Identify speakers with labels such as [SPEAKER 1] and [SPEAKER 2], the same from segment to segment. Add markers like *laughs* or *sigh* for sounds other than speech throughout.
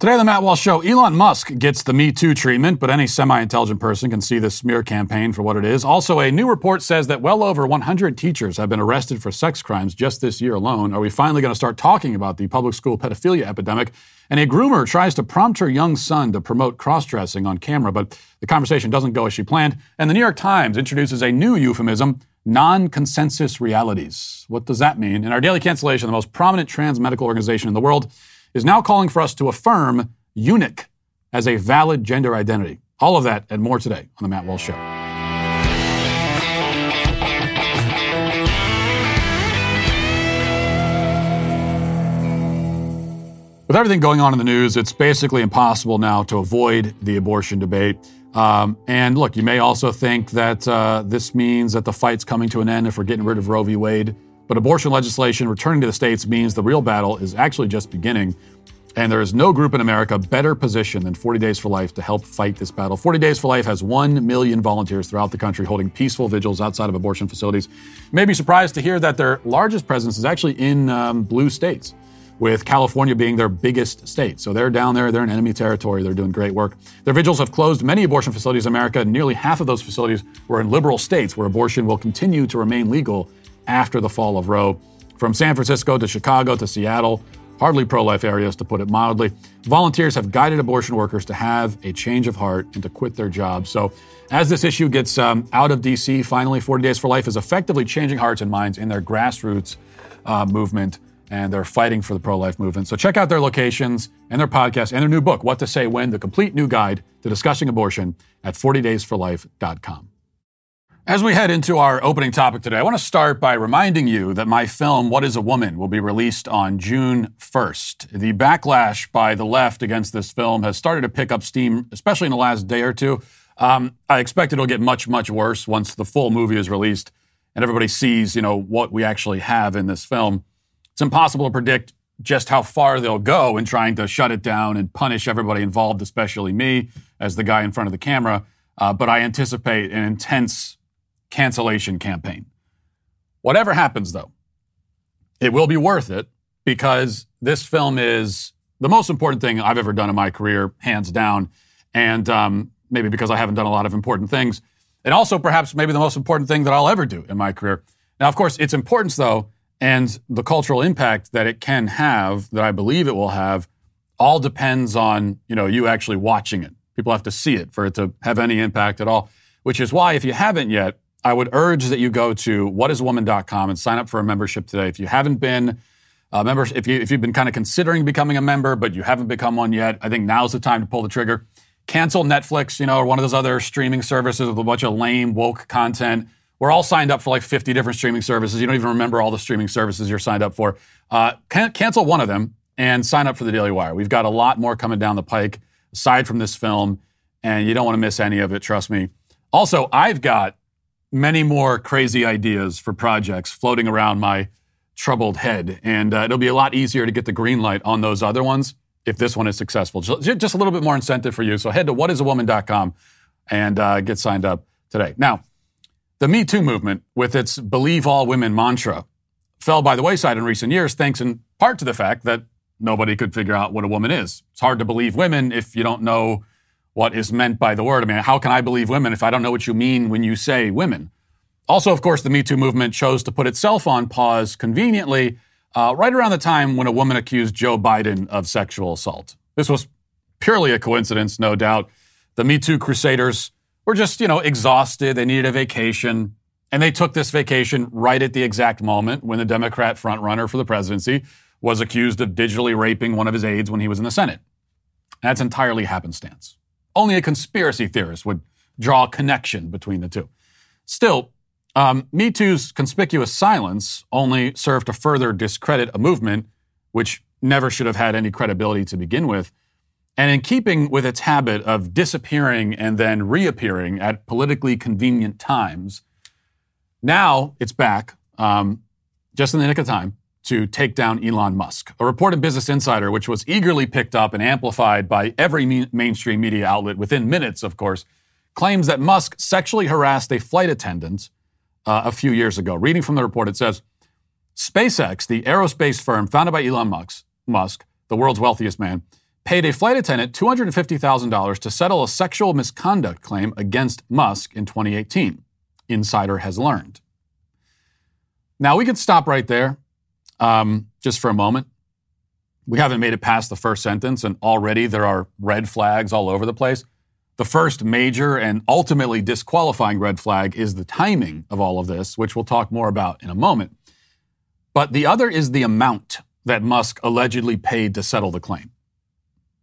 [SPEAKER 1] Today on the Matt Walsh Show, Elon Musk gets the Me Too treatment, but any semi intelligent person can see this smear campaign for what it is. Also, a new report says that well over 100 teachers have been arrested for sex crimes just this year alone. Are we finally going to start talking about the public school pedophilia epidemic? And a groomer tries to prompt her young son to promote cross dressing on camera, but the conversation doesn't go as she planned. And the New York Times introduces a new euphemism non consensus realities. What does that mean? In our daily cancellation, the most prominent trans medical organization in the world is now calling for us to affirm eunuch as a valid gender identity. All of that and more today on The Matt Walsh Show. With everything going on in the news, it's basically impossible now to avoid the abortion debate. Um, and look, you may also think that uh, this means that the fight's coming to an end if we're getting rid of Roe v. Wade. But abortion legislation returning to the states means the real battle is actually just beginning. And there is no group in America better positioned than 40 Days for Life to help fight this battle. 40 Days for Life has 1 million volunteers throughout the country holding peaceful vigils outside of abortion facilities. You may be surprised to hear that their largest presence is actually in um, blue states, with California being their biggest state. So they're down there, they're in enemy territory, they're doing great work. Their vigils have closed many abortion facilities in America. Nearly half of those facilities were in liberal states where abortion will continue to remain legal after the fall of Roe. From San Francisco to Chicago to Seattle, hardly pro life areas to put it mildly, volunteers have guided abortion workers to have a change of heart and to quit their jobs. So, as this issue gets um, out of DC, finally, 40 Days for Life is effectively changing hearts and minds in their grassroots uh, movement. And they're fighting for the pro life movement. So check out their locations and their podcast and their new book, What to Say When, the complete new guide to discussing abortion at 40daysforlife.com. As we head into our opening topic today, I want to start by reminding you that my film, What is a Woman, will be released on June 1st. The backlash by the left against this film has started to pick up steam, especially in the last day or two. Um, I expect it'll get much, much worse once the full movie is released and everybody sees, you know, what we actually have in this film. It's impossible to predict just how far they'll go in trying to shut it down and punish everybody involved, especially me as the guy in front of the camera. Uh, but I anticipate an intense cancellation campaign. Whatever happens, though, it will be worth it because this film is the most important thing I've ever done in my career, hands down. And um, maybe because I haven't done a lot of important things. And also, perhaps, maybe the most important thing that I'll ever do in my career. Now, of course, its importance, though, and the cultural impact that it can have, that I believe it will have, all depends on you know you actually watching it. People have to see it for it to have any impact at all. Which is why, if you haven't yet, I would urge that you go to whatiswoman.com and sign up for a membership today. If you haven't been a member, if, you, if you've been kind of considering becoming a member, but you haven't become one yet, I think now's the time to pull the trigger. Cancel Netflix, you know, or one of those other streaming services with a bunch of lame, woke content. We're all signed up for like 50 different streaming services. You don't even remember all the streaming services you're signed up for. Uh, can- cancel one of them and sign up for the Daily Wire. We've got a lot more coming down the pike aside from this film, and you don't want to miss any of it, trust me. Also, I've got many more crazy ideas for projects floating around my troubled head. And uh, it'll be a lot easier to get the green light on those other ones if this one is successful. Just a little bit more incentive for you. So head to whatisawoman.com and uh, get signed up today. Now, the Me Too movement, with its believe all women mantra, fell by the wayside in recent years, thanks in part to the fact that nobody could figure out what a woman is. It's hard to believe women if you don't know what is meant by the word. I mean, how can I believe women if I don't know what you mean when you say women? Also, of course, the Me Too movement chose to put itself on pause conveniently uh, right around the time when a woman accused Joe Biden of sexual assault. This was purely a coincidence, no doubt. The Me Too crusaders were just, you know, exhausted. They needed a vacation. And they took this vacation right at the exact moment when the Democrat frontrunner for the presidency was accused of digitally raping one of his aides when he was in the Senate. That's entirely happenstance. Only a conspiracy theorist would draw a connection between the two. Still, um, Me Too's conspicuous silence only served to further discredit a movement which never should have had any credibility to begin with. And in keeping with its habit of disappearing and then reappearing at politically convenient times, now it's back, um, just in the nick of time, to take down Elon Musk. A report in Business Insider, which was eagerly picked up and amplified by every me- mainstream media outlet within minutes, of course, claims that Musk sexually harassed a flight attendant uh, a few years ago. Reading from the report, it says SpaceX, the aerospace firm founded by Elon Musk, Musk the world's wealthiest man, paid a flight attendant $250,000 to settle a sexual misconduct claim against Musk in 2018. Insider has learned. Now, we could stop right there um, just for a moment. We haven't made it past the first sentence, and already there are red flags all over the place. The first major and ultimately disqualifying red flag is the timing of all of this, which we'll talk more about in a moment. But the other is the amount that Musk allegedly paid to settle the claim.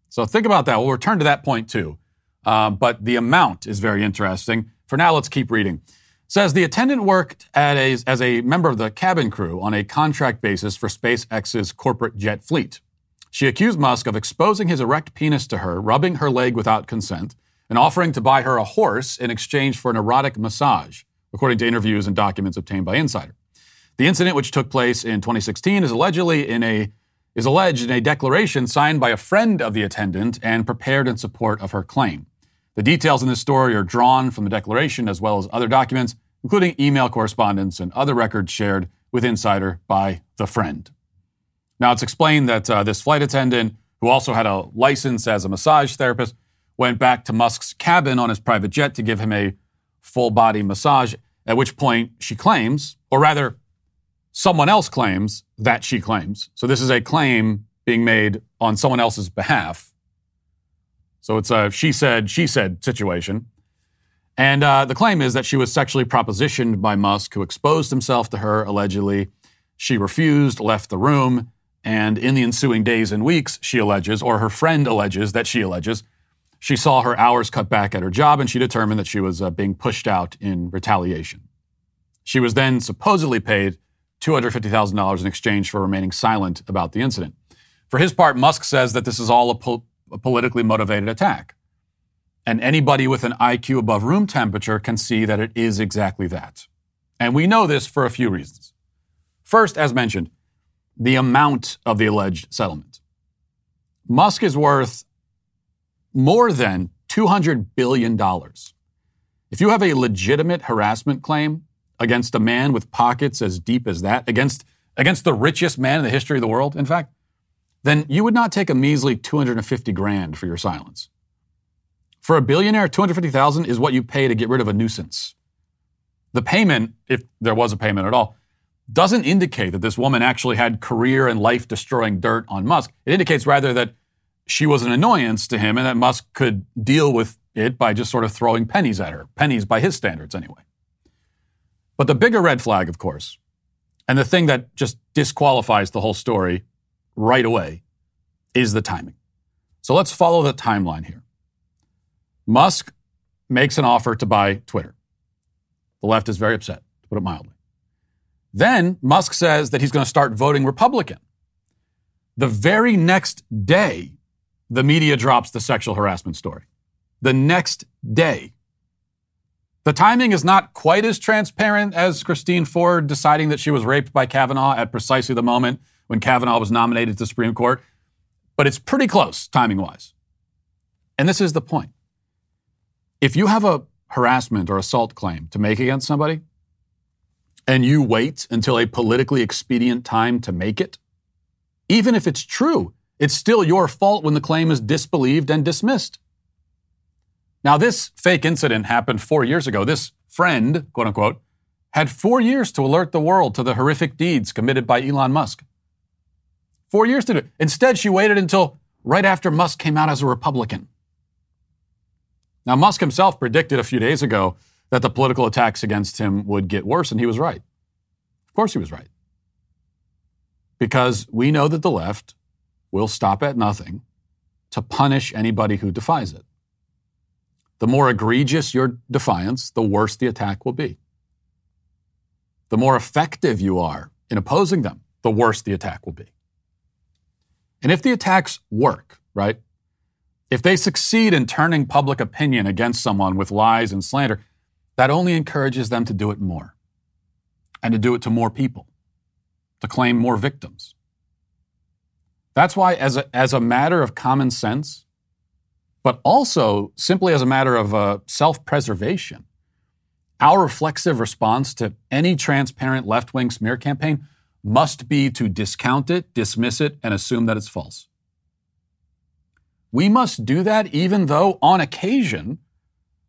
[SPEAKER 1] So think about that. We'll return to that point too. Uh, but the amount is very interesting. For now, let's keep reading. Says the attendant worked a, as a member of the cabin crew on a contract basis for SpaceX's corporate jet fleet. She accused Musk of exposing his erect penis to her, rubbing her leg without consent, and offering to buy her a horse in exchange for an erotic massage, according to interviews and documents obtained by Insider. The incident, which took place in 2016, is allegedly in a is alleged in a declaration signed by a friend of the attendant and prepared in support of her claim. The details in this story are drawn from the declaration as well as other documents, including email correspondence and other records shared with Insider by the friend. Now, it's explained that uh, this flight attendant, who also had a license as a massage therapist, went back to Musk's cabin on his private jet to give him a full body massage, at which point she claims, or rather, someone else claims that she claims. So this is a claim being made on someone else's behalf. So it's a she said, she said situation. And uh, the claim is that she was sexually propositioned by Musk, who exposed himself to her allegedly. She refused, left the room, and in the ensuing days and weeks, she alleges, or her friend alleges that she alleges, she saw her hours cut back at her job and she determined that she was uh, being pushed out in retaliation. She was then supposedly paid $250,000 in exchange for remaining silent about the incident. For his part, Musk says that this is all a, po- a politically motivated attack. And anybody with an IQ above room temperature can see that it is exactly that. And we know this for a few reasons. First, as mentioned, the amount of the alleged settlement. Musk is worth more than $200 billion. If you have a legitimate harassment claim, against a man with pockets as deep as that, against, against the richest man in the history of the world, in fact, then you would not take a measly 250 grand for your silence. For a billionaire, 250,000 is what you pay to get rid of a nuisance. The payment, if there was a payment at all, doesn't indicate that this woman actually had career and life destroying dirt on Musk. It indicates rather that she was an annoyance to him and that Musk could deal with it by just sort of throwing pennies at her. Pennies by his standards, anyway. But the bigger red flag, of course, and the thing that just disqualifies the whole story right away is the timing. So let's follow the timeline here. Musk makes an offer to buy Twitter. The left is very upset, to put it mildly. Then Musk says that he's going to start voting Republican. The very next day, the media drops the sexual harassment story. The next day, the timing is not quite as transparent as Christine Ford deciding that she was raped by Kavanaugh at precisely the moment when Kavanaugh was nominated to the Supreme Court, but it's pretty close timing wise. And this is the point. If you have a harassment or assault claim to make against somebody, and you wait until a politically expedient time to make it, even if it's true, it's still your fault when the claim is disbelieved and dismissed. Now, this fake incident happened four years ago. This friend, quote unquote, had four years to alert the world to the horrific deeds committed by Elon Musk. Four years to do it. Instead, she waited until right after Musk came out as a Republican. Now, Musk himself predicted a few days ago that the political attacks against him would get worse, and he was right. Of course, he was right. Because we know that the left will stop at nothing to punish anybody who defies it. The more egregious your defiance, the worse the attack will be. The more effective you are in opposing them, the worse the attack will be. And if the attacks work, right? if they succeed in turning public opinion against someone with lies and slander, that only encourages them to do it more and to do it to more people, to claim more victims. That's why, as a, as a matter of common sense, but also simply as a matter of uh, self preservation, our reflexive response to any transparent left wing smear campaign must be to discount it, dismiss it, and assume that it's false. We must do that even though, on occasion,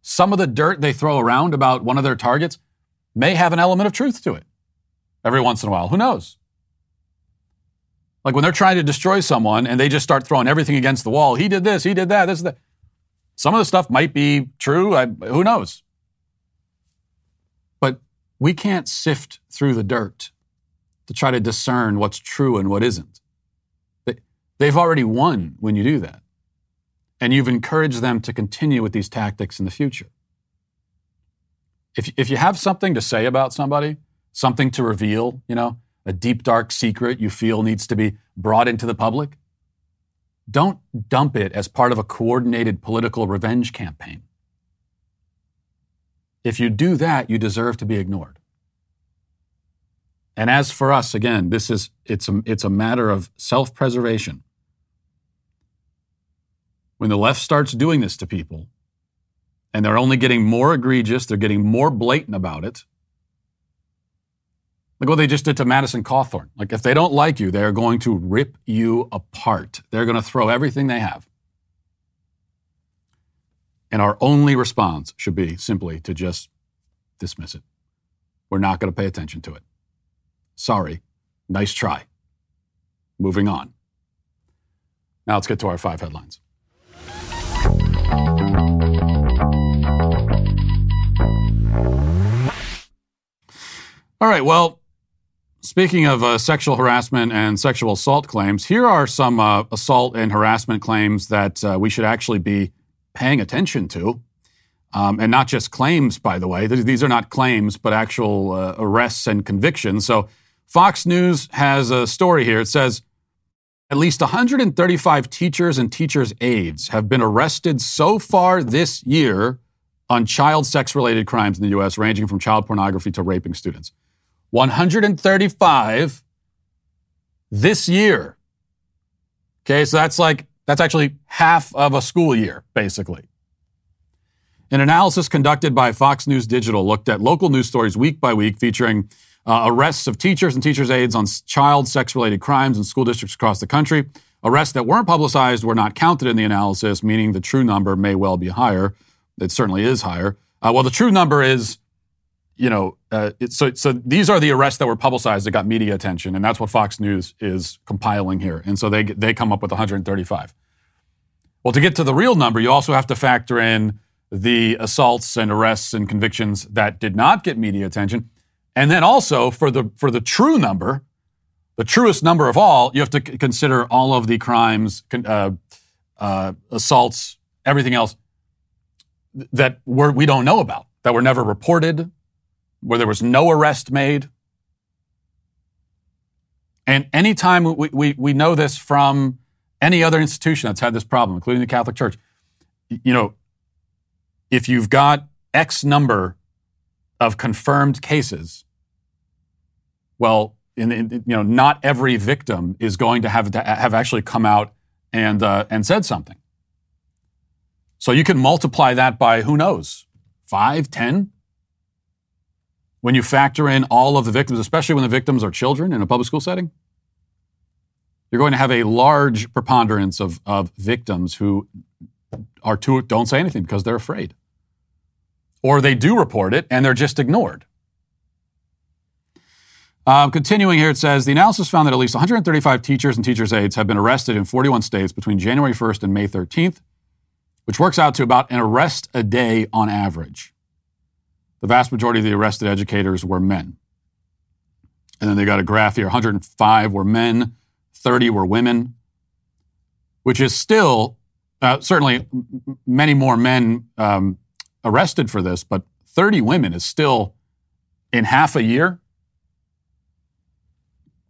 [SPEAKER 1] some of the dirt they throw around about one of their targets may have an element of truth to it. Every once in a while. Who knows? Like when they're trying to destroy someone and they just start throwing everything against the wall. He did this, he did that, this, that. Some of the stuff might be true. I, who knows? But we can't sift through the dirt to try to discern what's true and what isn't. They've already won when you do that and you've encouraged them to continue with these tactics in the future. If, if you have something to say about somebody, something to reveal, you know, a deep, dark secret you feel needs to be brought into the public, don't dump it as part of a coordinated political revenge campaign. If you do that, you deserve to be ignored. And as for us, again, this is it's a, it's a matter of self-preservation when the left starts doing this to people, and they're only getting more egregious, they're getting more blatant about it. Look what they just did to Madison Cawthorn. Like, if they don't like you, they're going to rip you apart. They're going to throw everything they have. And our only response should be simply to just dismiss it. We're not going to pay attention to it. Sorry. Nice try. Moving on. Now let's get to our five headlines. All right, well, speaking of uh, sexual harassment and sexual assault claims, here are some uh, assault and harassment claims that uh, we should actually be paying attention to. Um, and not just claims, by the way. These are not claims, but actual uh, arrests and convictions. So Fox News has a story here. It says at least 135 teachers and teachers' aides have been arrested so far this year on child sex related crimes in the U.S., ranging from child pornography to raping students. 135 this year. Okay, so that's like, that's actually half of a school year, basically. An analysis conducted by Fox News Digital looked at local news stories week by week featuring uh, arrests of teachers and teachers' aides on child sex related crimes in school districts across the country. Arrests that weren't publicized were not counted in the analysis, meaning the true number may well be higher. It certainly is higher. Uh, well, the true number is you know, uh, so so these are the arrests that were publicized that got media attention, and that's what Fox News is compiling here. And so they they come up with 135. Well, to get to the real number, you also have to factor in the assaults and arrests and convictions that did not get media attention, and then also for the for the true number, the truest number of all, you have to c- consider all of the crimes, uh, uh, assaults, everything else that we're, we don't know about, that were never reported, where there was no arrest made. And anytime we, we, we know this from any other institution that's had this problem, including the Catholic Church, you know, if you've got X number of confirmed cases, well, in, in, you know, not every victim is going to have to have actually come out and uh, and said something. So you can multiply that by who knows, five, ten, when you factor in all of the victims, especially when the victims are children in a public school setting, you're going to have a large preponderance of, of victims who are too, don't say anything because they're afraid. Or they do report it and they're just ignored. Um, continuing here, it says the analysis found that at least 135 teachers and teachers' aides have been arrested in 41 states between January 1st and May 13th, which works out to about an arrest a day on average. The vast majority of the arrested educators were men. And then they got a graph here 105 were men, 30 were women, which is still uh, certainly many more men um, arrested for this, but 30 women is still in half a year.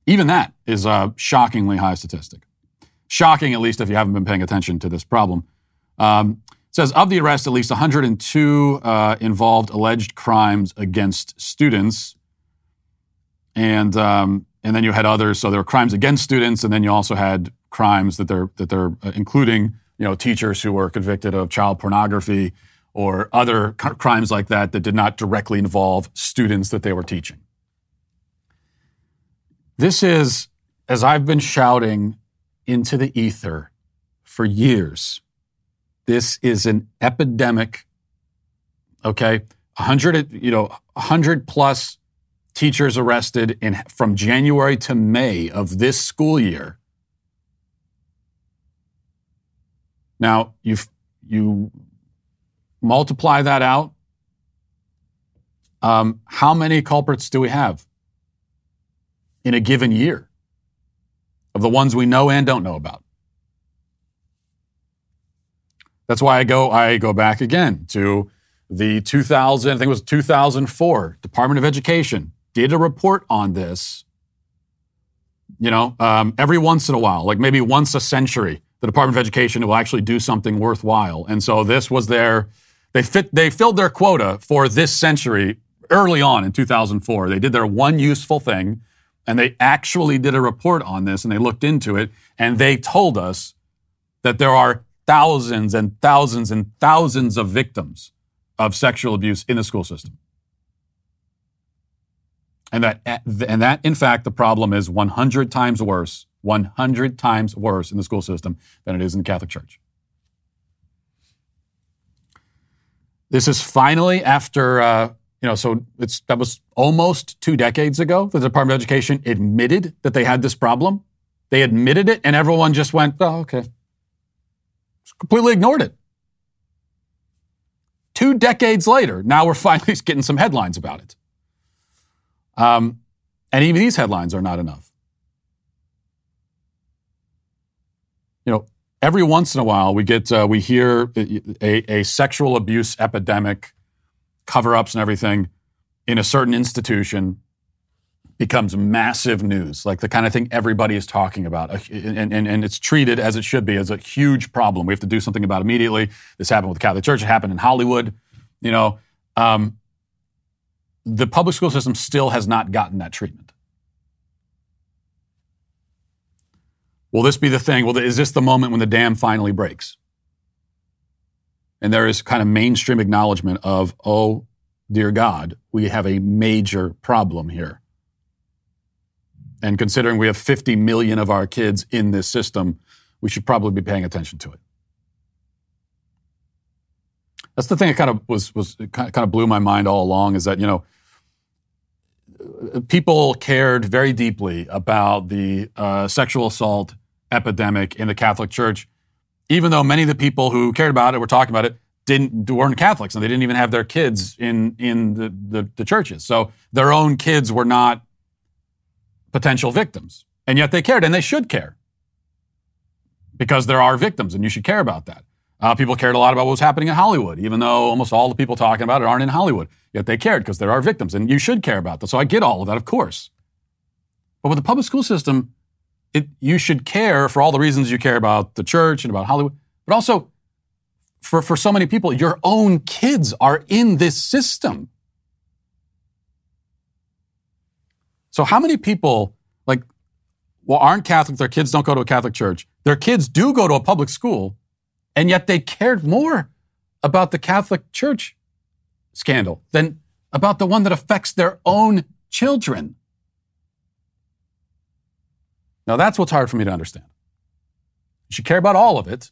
[SPEAKER 1] Even that is a shockingly high statistic. Shocking, at least, if you haven't been paying attention to this problem. Um, says of the arrest, at least 102 uh, involved alleged crimes against students, and um, and then you had others. So there were crimes against students, and then you also had crimes that they're that they're uh, including you know teachers who were convicted of child pornography or other c- crimes like that that did not directly involve students that they were teaching. This is, as I've been shouting into the ether for years, this is an epidemic. Okay, 100, you know, 100 plus teachers arrested in from January to May of this school year. Now, you you multiply that out. Um, how many culprits do we have in a given year of the ones we know and don't know about? That's why I go I go back again to the 2000 I think it was 2004 Department of Education did a report on this. You know, um, every once in a while, like maybe once a century, the Department of Education will actually do something worthwhile. And so this was their they fit they filled their quota for this century early on in 2004. They did their one useful thing and they actually did a report on this and they looked into it and they told us that there are thousands and thousands and thousands of victims of sexual abuse in the school system. And that, and that, in fact, the problem is 100 times worse, 100 times worse in the school system than it is in the Catholic Church. This is finally after, uh, you know, so it's, that was almost two decades ago the Department of Education admitted that they had this problem. They admitted it, and everyone just went, oh, okay. Just completely ignored it. Two decades later, now we're *laughs* finally getting some headlines about it. Um, and even these headlines are not enough. You know, every once in a while we get uh, we hear a, a sexual abuse epidemic, cover-ups and everything in a certain institution becomes massive news, like the kind of thing everybody is talking about. And, and, and it's treated as it should be, as a huge problem. We have to do something about immediately. This happened with the Catholic Church. It happened in Hollywood. You know, um, the public school system still has not gotten that treatment. Will this be the thing? Well, is this the moment when the dam finally breaks? And there is kind of mainstream acknowledgement of, oh, dear God, we have a major problem here. And considering we have 50 million of our kids in this system, we should probably be paying attention to it. That's the thing that kind of was was kind of blew my mind all along is that you know people cared very deeply about the uh, sexual assault epidemic in the Catholic Church, even though many of the people who cared about it were talking about it didn't weren't Catholics and they didn't even have their kids in in the, the, the churches. So their own kids were not potential victims, and yet they cared, and they should care because there are victims, and you should care about that. Uh, people cared a lot about what was happening in Hollywood, even though almost all the people talking about it aren't in Hollywood. Yet they cared because there are victims, and you should care about that. So I get all of that, of course. But with the public school system, it, you should care for all the reasons you care about the church and about Hollywood, but also for, for so many people, your own kids are in this system. So how many people, like, well, aren't Catholic, their kids don't go to a Catholic church, their kids do go to a public school, and yet they cared more about the Catholic Church scandal than about the one that affects their own children. Now, that's what's hard for me to understand. You should care about all of it,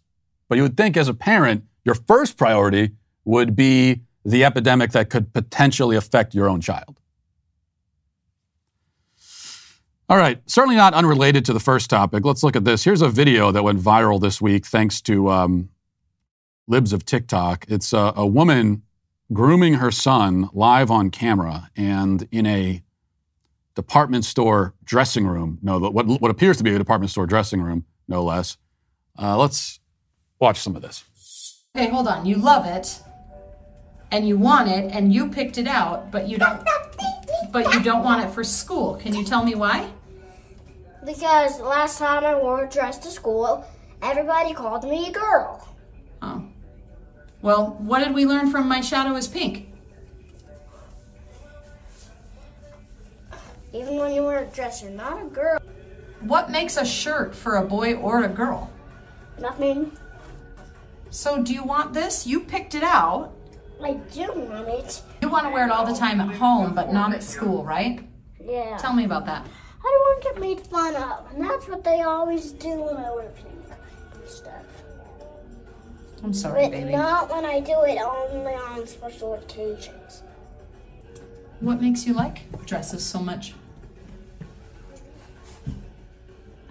[SPEAKER 1] but you would think as a parent, your first priority would be the epidemic that could potentially affect your own child. All right, certainly not unrelated to the first topic. Let's look at this. Here's a video that went viral this week thanks to um, libs of TikTok. It's a, a woman grooming her son live on camera and in a department store dressing room. No, what, what appears to be a department store dressing room, no less. Uh, let's watch some of this.
[SPEAKER 2] Okay, hold on. You love it, and you want it, and you picked it out, but you don't. But you don't want it for school. Can you tell me why?
[SPEAKER 3] Because last time I wore a dress to school, everybody called me a girl.
[SPEAKER 2] Oh. Well, what did we learn from My Shadow is Pink?
[SPEAKER 3] Even when you wear a dress, you're not a girl.
[SPEAKER 2] What makes a shirt for a boy or a girl?
[SPEAKER 3] Nothing.
[SPEAKER 2] So, do you want this? You picked it out.
[SPEAKER 3] I do want it.
[SPEAKER 2] You want to wear it all the time at home, but not at school, right?
[SPEAKER 3] Yeah.
[SPEAKER 2] Tell me about that.
[SPEAKER 3] I don't want to get made fun of, and that's what they always do when I wear pink stuff.
[SPEAKER 2] I'm sorry,
[SPEAKER 3] But
[SPEAKER 2] baby.
[SPEAKER 3] not when I do it only on special occasions.
[SPEAKER 2] What makes you like dresses so much?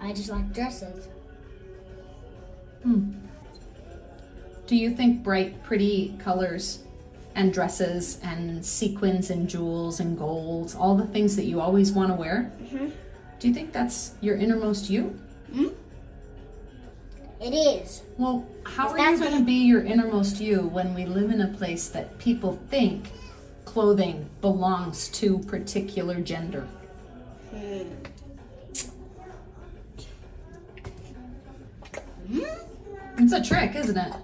[SPEAKER 3] I just like dresses. Hmm.
[SPEAKER 2] Do you think bright, pretty colors and dresses and sequins and jewels and golds, all the things that you always want to wear, do you think that's your innermost you?
[SPEAKER 3] hmm It is.
[SPEAKER 2] Well, how
[SPEAKER 3] Is
[SPEAKER 2] are you going to be your innermost you when we live in a place that people think clothing belongs to particular gender? It's a trick, isn't it?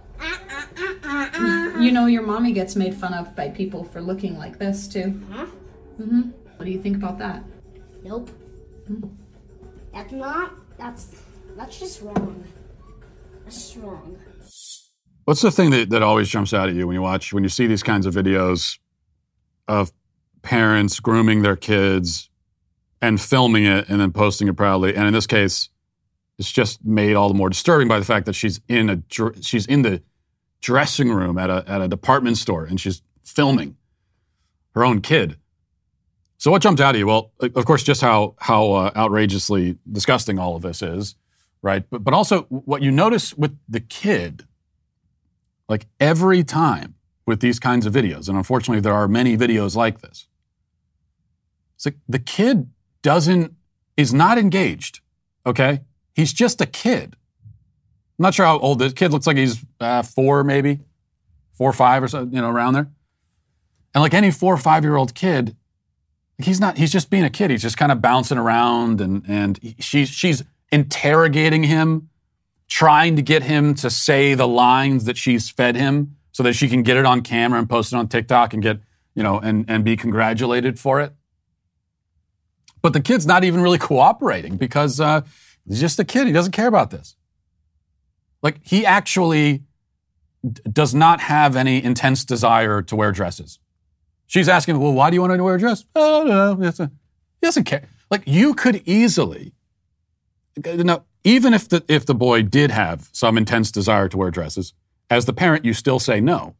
[SPEAKER 2] You know, your mommy gets made fun of by people for looking like this too.
[SPEAKER 3] Huh?
[SPEAKER 2] hmm What do you think about that?
[SPEAKER 3] Nope. That's not. That's. That's just wrong. That's just wrong.
[SPEAKER 1] What's the thing that, that always jumps out at you when you watch, when you see these kinds of videos of parents grooming their kids and filming it and then posting it proudly? And in this case, it's just made all the more disturbing by the fact that she's in a she's in the dressing room at a at a department store and she's filming her own kid. So what jumped out at you? Well, of course, just how how uh, outrageously disgusting all of this is, right? But but also what you notice with the kid, like every time with these kinds of videos, and unfortunately there are many videos like this. It's like the kid doesn't is not engaged. Okay, he's just a kid. I'm not sure how old this kid looks like. He's uh, four, maybe four or five or so, you know, around there. And like any four or five year old kid, he's not. He's just being a kid. He's just kind of bouncing around, and and she's she's interrogating him, trying to get him to say the lines that she's fed him, so that she can get it on camera and post it on TikTok and get you know and and be congratulated for it. But the kid's not even really cooperating because uh, he's just a kid. He doesn't care about this. Like he actually d- does not have any intense desire to wear dresses. She's asking, well, why do you want to wear a dress? Oh, no, no. He doesn't care. Like you could easily, now, even if the if the boy did have some intense desire to wear dresses, as the parent, you still say no.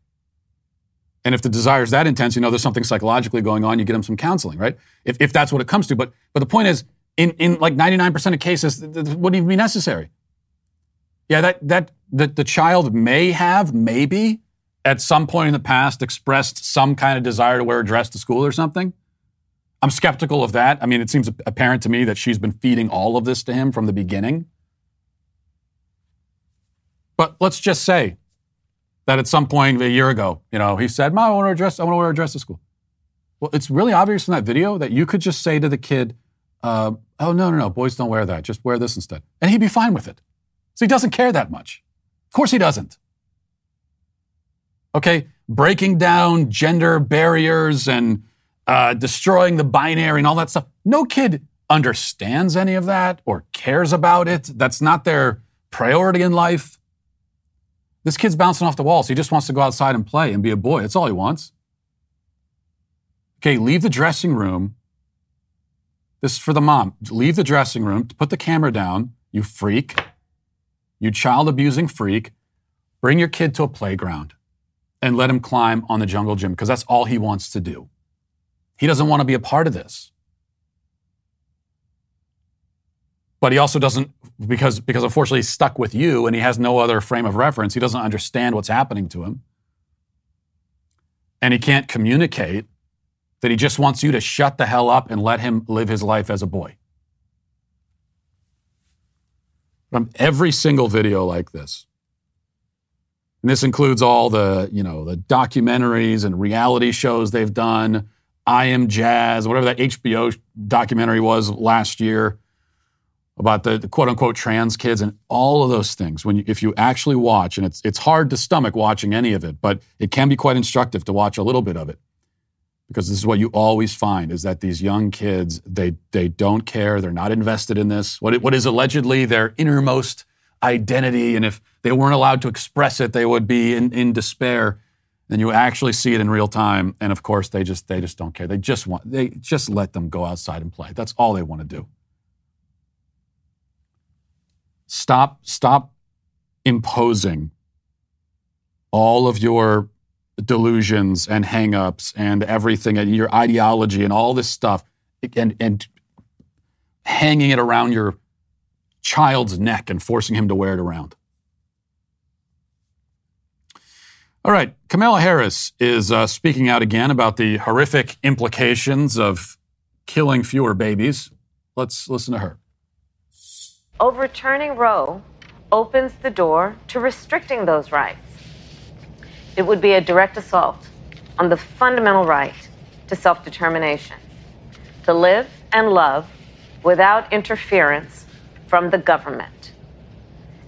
[SPEAKER 1] And if the desire is that intense, you know there's something psychologically going on. You get him some counseling, right? If, if that's what it comes to. But but the point is, in in like 99% of cases, th- wouldn't even be necessary. Yeah, that that the, the child may have maybe at some point in the past expressed some kind of desire to wear a dress to school or something. I'm skeptical of that. I mean, it seems apparent to me that she's been feeding all of this to him from the beginning. But let's just say that at some point a year ago, you know, he said, "Mom, I want to wear a dress. I want to wear a dress to school." Well, it's really obvious from that video that you could just say to the kid, uh, "Oh no, no, no, boys don't wear that. Just wear this instead," and he'd be fine with it. So he doesn't care that much. Of course, he doesn't. Okay, breaking down gender barriers and uh, destroying the binary and all that stuff. No kid understands any of that or cares about it. That's not their priority in life. This kid's bouncing off the walls. He just wants to go outside and play and be a boy. That's all he wants. Okay, leave the dressing room. This is for the mom. Leave the dressing room, put the camera down, you freak, you child abusing freak. Bring your kid to a playground and let him climb on the jungle gym because that's all he wants to do. He doesn't want to be a part of this. But he also doesn't because because unfortunately he's stuck with you and he has no other frame of reference. He doesn't understand what's happening to him. And he can't communicate that he just wants you to shut the hell up and let him live his life as a boy. From every single video like this. And this includes all the, you know, the documentaries and reality shows they've done. I Am Jazz, whatever that HBO documentary was last year. about the, the quote unquote trans kids and all of those things. When you, if you actually watch, and it's it's hard to stomach watching any of it, but it can be quite instructive to watch a little bit of it because this is what you always find is that these young kids they they don't care. They're not invested in this. What what is allegedly their innermost identity and if they weren't allowed to express it they would be in, in despair. Then you actually see it in real time and of course they just they just don't care. They just want they just let them go outside and play. That's all they want to do. Stop stop imposing all of your delusions and hangups and everything and your ideology and all this stuff and and hanging it around your child's neck and forcing him to wear it around. All right, Kamala Harris is uh, speaking out again about the horrific implications of killing fewer babies. Let's listen to her.
[SPEAKER 4] Overturning Roe opens the door to restricting those rights. It would be a direct assault on the fundamental right to self determination, to live and love without interference from the government.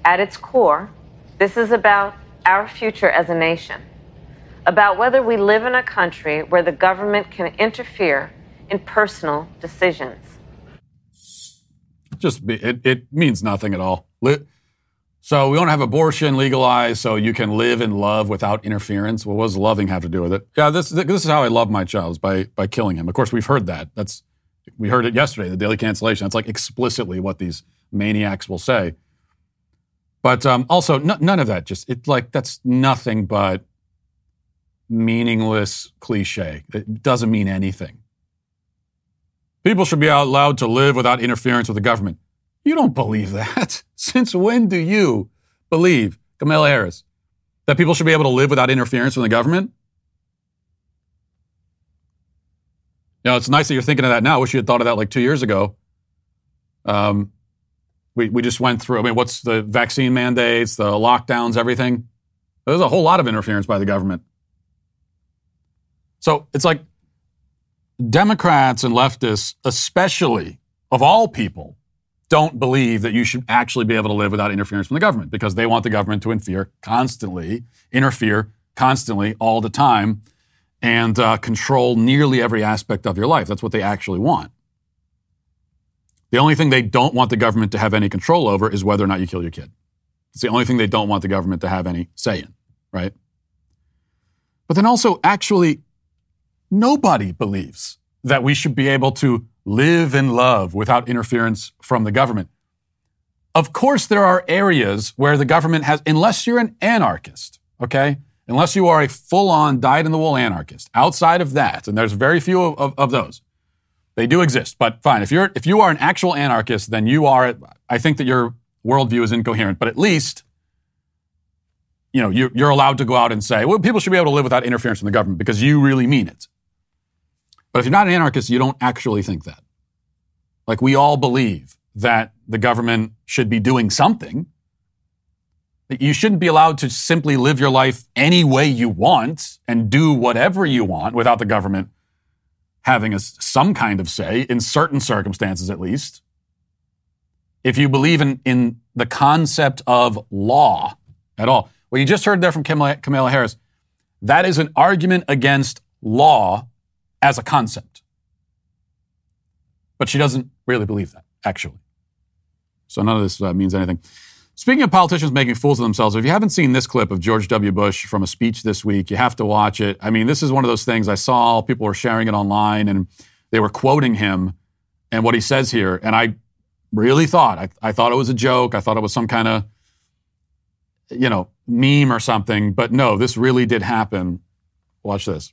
[SPEAKER 4] At its core, this is about our future as a nation, about whether we live in a country where the government can interfere in personal decisions.
[SPEAKER 1] Just it, it means nothing at all. So we want to have abortion legalized so you can live and love without interference. Well, what does loving have to do with it? Yeah, this this is how I love my child is by by killing him. Of course, we've heard that. That's we heard it yesterday. The daily cancellation. That's like explicitly what these maniacs will say. But um, also, n- none of that. Just it like that's nothing but meaningless cliche. It doesn't mean anything. People should be allowed to live without interference with the government. You don't believe that. *laughs* Since when do you believe, Kamala Harris, that people should be able to live without interference from the government? You know, it's nice that you're thinking of that now. I wish you had thought of that like two years ago. Um, we, we just went through, I mean, what's the vaccine mandates, the lockdowns, everything? There's a whole lot of interference by the government. So it's like Democrats and leftists, especially of all people, don't believe that you should actually be able to live without interference from the government because they want the government to interfere constantly, interfere constantly all the time, and uh, control nearly every aspect of your life. That's what they actually want. The only thing they don't want the government to have any control over is whether or not you kill your kid. It's the only thing they don't want the government to have any say in, right? But then also, actually, nobody believes that we should be able to live and love without interference from the government. Of course, there are areas where the government has, unless you're an anarchist, okay? Unless you are a full on, dyed in the wool anarchist. Outside of that, and there's very few of, of, of, those, they do exist. But fine, if you're, if you are an actual anarchist, then you are, I think that your worldview is incoherent, but at least, you know, you're, you're allowed to go out and say, well, people should be able to live without interference from the government because you really mean it. But if you're not an anarchist, you don't actually think that. Like we all believe that the government should be doing something. That You shouldn't be allowed to simply live your life any way you want and do whatever you want without the government having a, some kind of say, in certain circumstances at least. If you believe in, in the concept of law at all, well, you just heard there from Kamala, Kamala Harris, that is an argument against law as a concept. But she doesn't really believe that, actually. So none of this uh, means anything. Speaking of politicians making fools of themselves, if you haven't seen this clip of George W. Bush from a speech this week, you have to watch it. I mean, this is one of those things I saw, people were sharing it online and they were quoting him and what he says here. And I really thought, I, I thought it was a joke. I thought it was some kind of, you know, meme or something. But no, this really did happen. Watch this.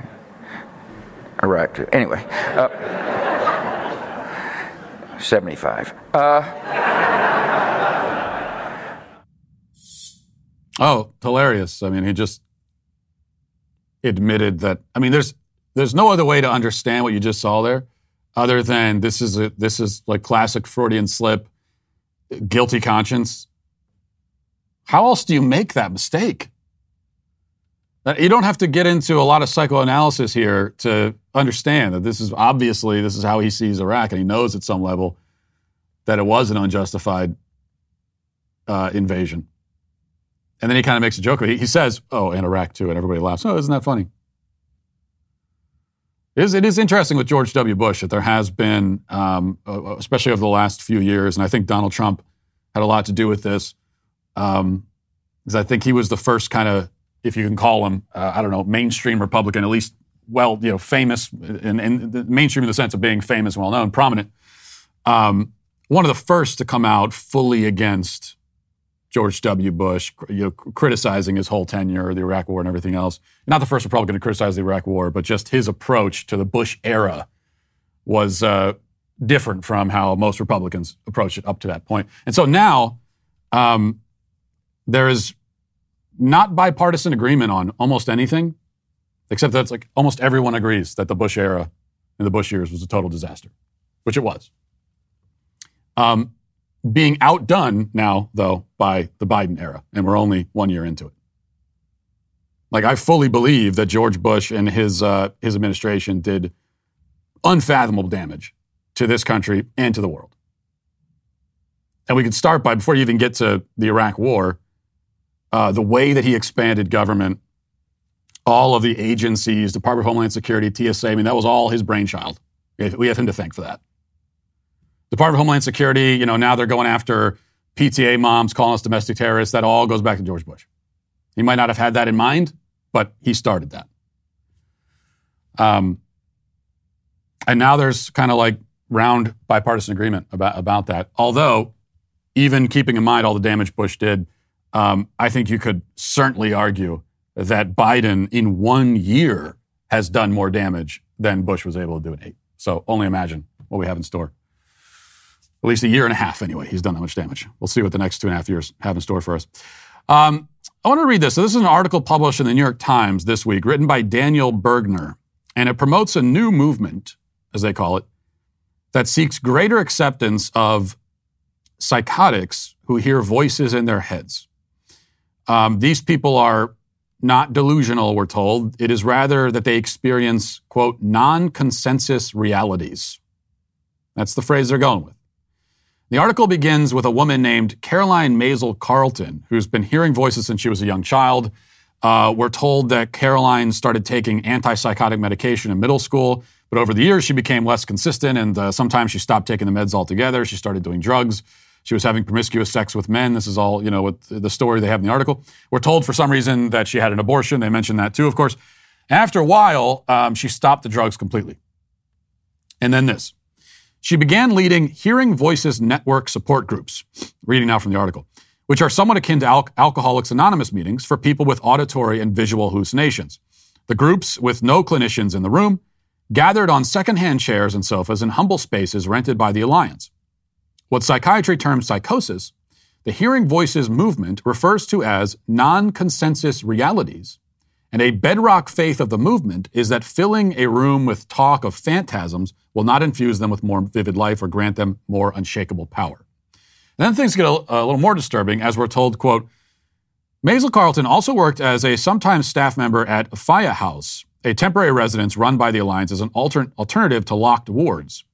[SPEAKER 5] Right. Anyway, uh, 75. Uh,
[SPEAKER 1] oh, hilarious. I mean, he just admitted that. I mean, there's there's no other way to understand what you just saw there other than this is a, this is like classic Freudian slip, guilty conscience. How else do you make that mistake? You don't have to get into a lot of psychoanalysis here to understand that this is obviously this is how he sees Iraq, and he knows at some level that it was an unjustified uh, invasion. And then he kind of makes a joke. He, he says, "Oh, and Iraq too," and everybody laughs. Oh, isn't that funny? It is, it is interesting with George W. Bush that there has been, um, uh, especially over the last few years, and I think Donald Trump had a lot to do with this, because um, I think he was the first kind of, if you can call him, uh, I don't know, mainstream Republican, at least well, you know, famous in the mainstream in the sense of being famous, well known, prominent. Um, one of the first to come out fully against George W. Bush, you know, criticizing his whole tenure, the Iraq War, and everything else. Not the first Republican to criticize the Iraq War, but just his approach to the Bush era was uh, different from how most Republicans approached it up to that point. And so now um, there is not bipartisan agreement on almost anything, except that like almost everyone agrees that the Bush era and the Bush years was a total disaster, which it was. Um, being outdone now, though, by the Biden era, and we're only one year into it. Like I fully believe that George Bush and his uh, his administration did unfathomable damage to this country and to the world. And we could start by before you even get to the Iraq War, uh, the way that he expanded government, all of the agencies, Department of Homeland Security, TSA. I mean, that was all his brainchild. We have him to thank for that. Department of Homeland Security, you know, now they're going after PTA moms, calling us domestic terrorists. That all goes back to George Bush. He might not have had that in mind, but he started that. Um, and now there's kind of like round bipartisan agreement about, about that. Although, even keeping in mind all the damage Bush did, um, I think you could certainly argue that Biden in one year has done more damage than Bush was able to do in eight. So only imagine what we have in store at least a year and a half anyway. He's done that much damage. We'll see what the next two and a half years have in store for us. Um, I want to read this. So this is an article published in the New York Times this week, written by Daniel Bergner, and it promotes a new movement, as they call it, that seeks greater acceptance of psychotics who hear voices in their heads. Um, these people are not delusional, we're told. It is rather that they experience, quote, non consensus realities. That's the phrase they're going with. The article begins with a woman named Caroline Mazel Carlton, who's been hearing voices since she was a young child. Uh, we're told that Caroline started taking antipsychotic medication in middle school, but over the years she became less consistent, and uh, sometimes she stopped taking the meds altogether. She started doing drugs. She was having promiscuous sex with men. This is all, you know, what the story they have in the article. We're told for some reason that she had an abortion. They mentioned that too, of course. After a while, um, she stopped the drugs completely. And then this. She began leading Hearing Voices Network support groups, reading now from the article, which are somewhat akin to Al- Alcoholics Anonymous meetings for people with auditory and visual hallucinations. The groups, with no clinicians in the room, gathered on secondhand chairs and sofas in humble spaces rented by the Alliance. What psychiatry terms psychosis, the Hearing Voices movement refers to as non consensus realities and a bedrock faith of the movement is that filling a room with talk of phantasms will not infuse them with more vivid life or grant them more unshakable power. And then things get a, a little more disturbing as we're told, quote, Mazel Carlton also worked as a sometime staff member at Afiya House, a temporary residence run by the Alliance as an alter- alternative to locked wards.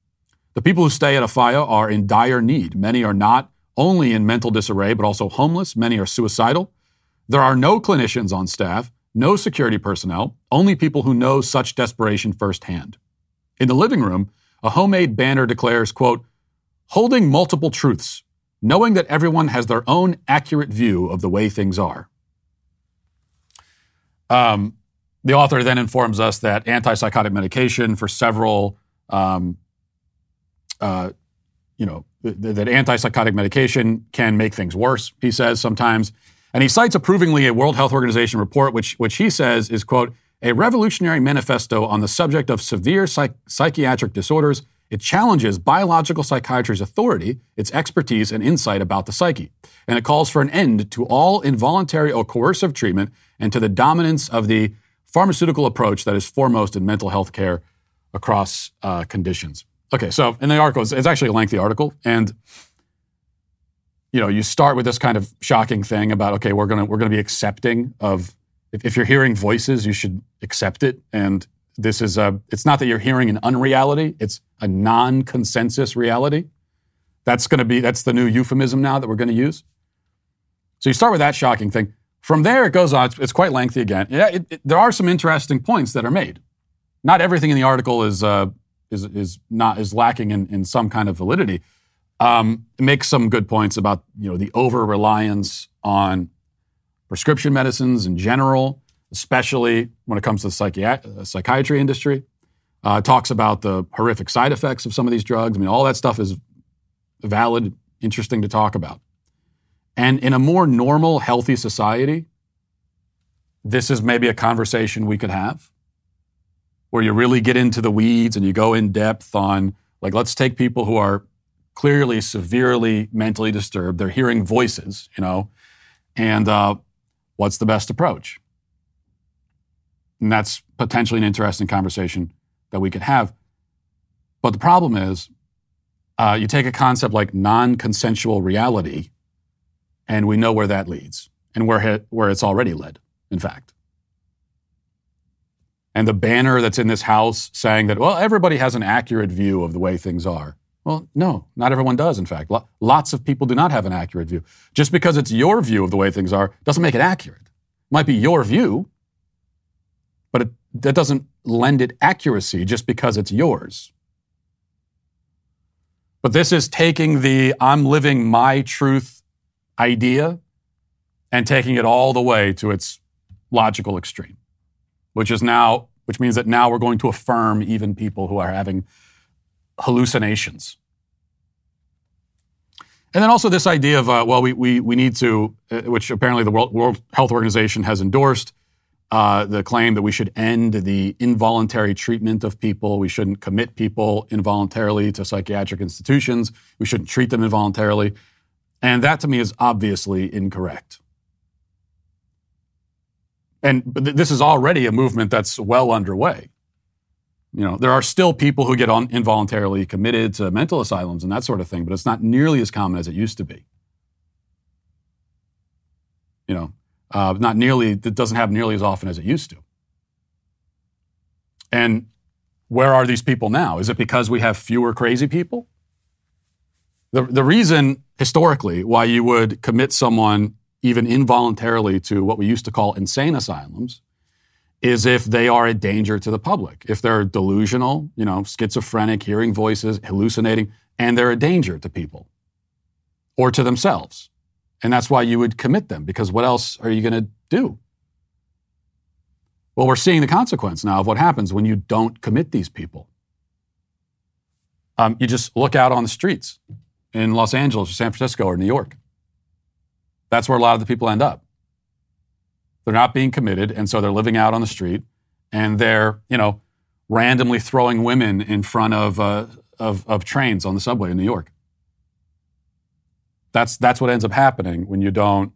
[SPEAKER 1] The people who stay at Afiya are in dire need. Many are not only in mental disarray, but also homeless. Many are suicidal. There are no clinicians on staff no security personnel, only people who know such desperation firsthand. In the living room, a homemade banner declares, quote, holding multiple truths, knowing that everyone has their own accurate view of the way things are. Um, the author then informs us that antipsychotic medication for several, um, uh, you know, th- that antipsychotic medication can make things worse, he says sometimes. And he cites approvingly a World Health Organization report, which, which he says is, quote, a revolutionary manifesto on the subject of severe psych- psychiatric disorders It challenges biological psychiatry's authority, its expertise, and insight about the psyche. And it calls for an end to all involuntary or coercive treatment and to the dominance of the pharmaceutical approach that is foremost in mental health care across uh, conditions. Okay, so in the article, it's, it's actually a lengthy article, and you know, you start with this kind of shocking thing about okay, we're gonna we're gonna be accepting of if, if you're hearing voices, you should accept it, and this is a. It's not that you're hearing an unreality; it's a non-consensus reality. That's to be that's the new euphemism now that we're to use. So you start with that shocking thing. From there, it goes on. It's, it's quite lengthy again. Yeah, it, it, there are some interesting points that are made. Not everything in the article is uh, is is not is lacking in, in some kind of validity. Um, makes some good points about you know the over reliance on prescription medicines in general, especially when it comes to the psychi- psychiatry industry. Uh, talks about the horrific side effects of some of these drugs. I mean, all that stuff is valid, interesting to talk about. And in a more normal, healthy society, this is maybe a conversation we could have where you really get into the weeds and you go in depth on, like, let's take people who are clearly severely mentally disturbed. They're hearing voices, you know, and uh, what's the best approach? And that's potentially an interesting conversation that we could have. But the problem is, uh, you take a concept like non consensual reality, and we know where that leads and where, where it's already led, in fact. And the banner that's in this house saying that, well, everybody has an accurate view of the way things are. Well, no, not everyone does, in fact. Lots of people do not have an accurate view. Just because it's your view of the way things are doesn't make it accurate. It might be your view, but it, that doesn't lend it accuracy just because it's yours. But this is taking the I'm living my truth idea and taking it all the way to its logical extreme, which is now, which means that now we're going to affirm even people who are having hallucinations. And then also this idea of, uh, well, we, we, we need to, uh, which apparently the World, World Health Organization has endorsed, uh, the claim that we should end the involuntary treatment of people. We shouldn't commit people involuntarily to psychiatric institutions. We shouldn't treat them involuntarily. And that to me is obviously incorrect. And this is already a movement that's well underway. You know, there are still people who get on involuntarily committed to mental asylums and that sort of thing, but it's not nearly as common as it used to be. You know, uh, not nearly, it doesn't happen nearly as often as it used to. And where are these people now? Is it because we have fewer crazy people? The, the reason historically why you would commit someone even involuntarily to what we used to call insane asylums is if they are a danger to the public. If they're delusional, you know, schizophrenic, hearing voices, hallucinating, and they're a danger to people or to themselves. And that's why you would commit them, because what else are you going to do? Well, we're seeing the consequence now of what happens when you don't commit these people. Um, you just look out on the streets in Los Angeles or San Francisco or New York. That's where a lot of the people end up. They're not being committed, and so they're living out on the street, and they're, you know, randomly throwing women in front of, uh, of, of trains on the subway in New York. That's, that's what ends up happening when you don't,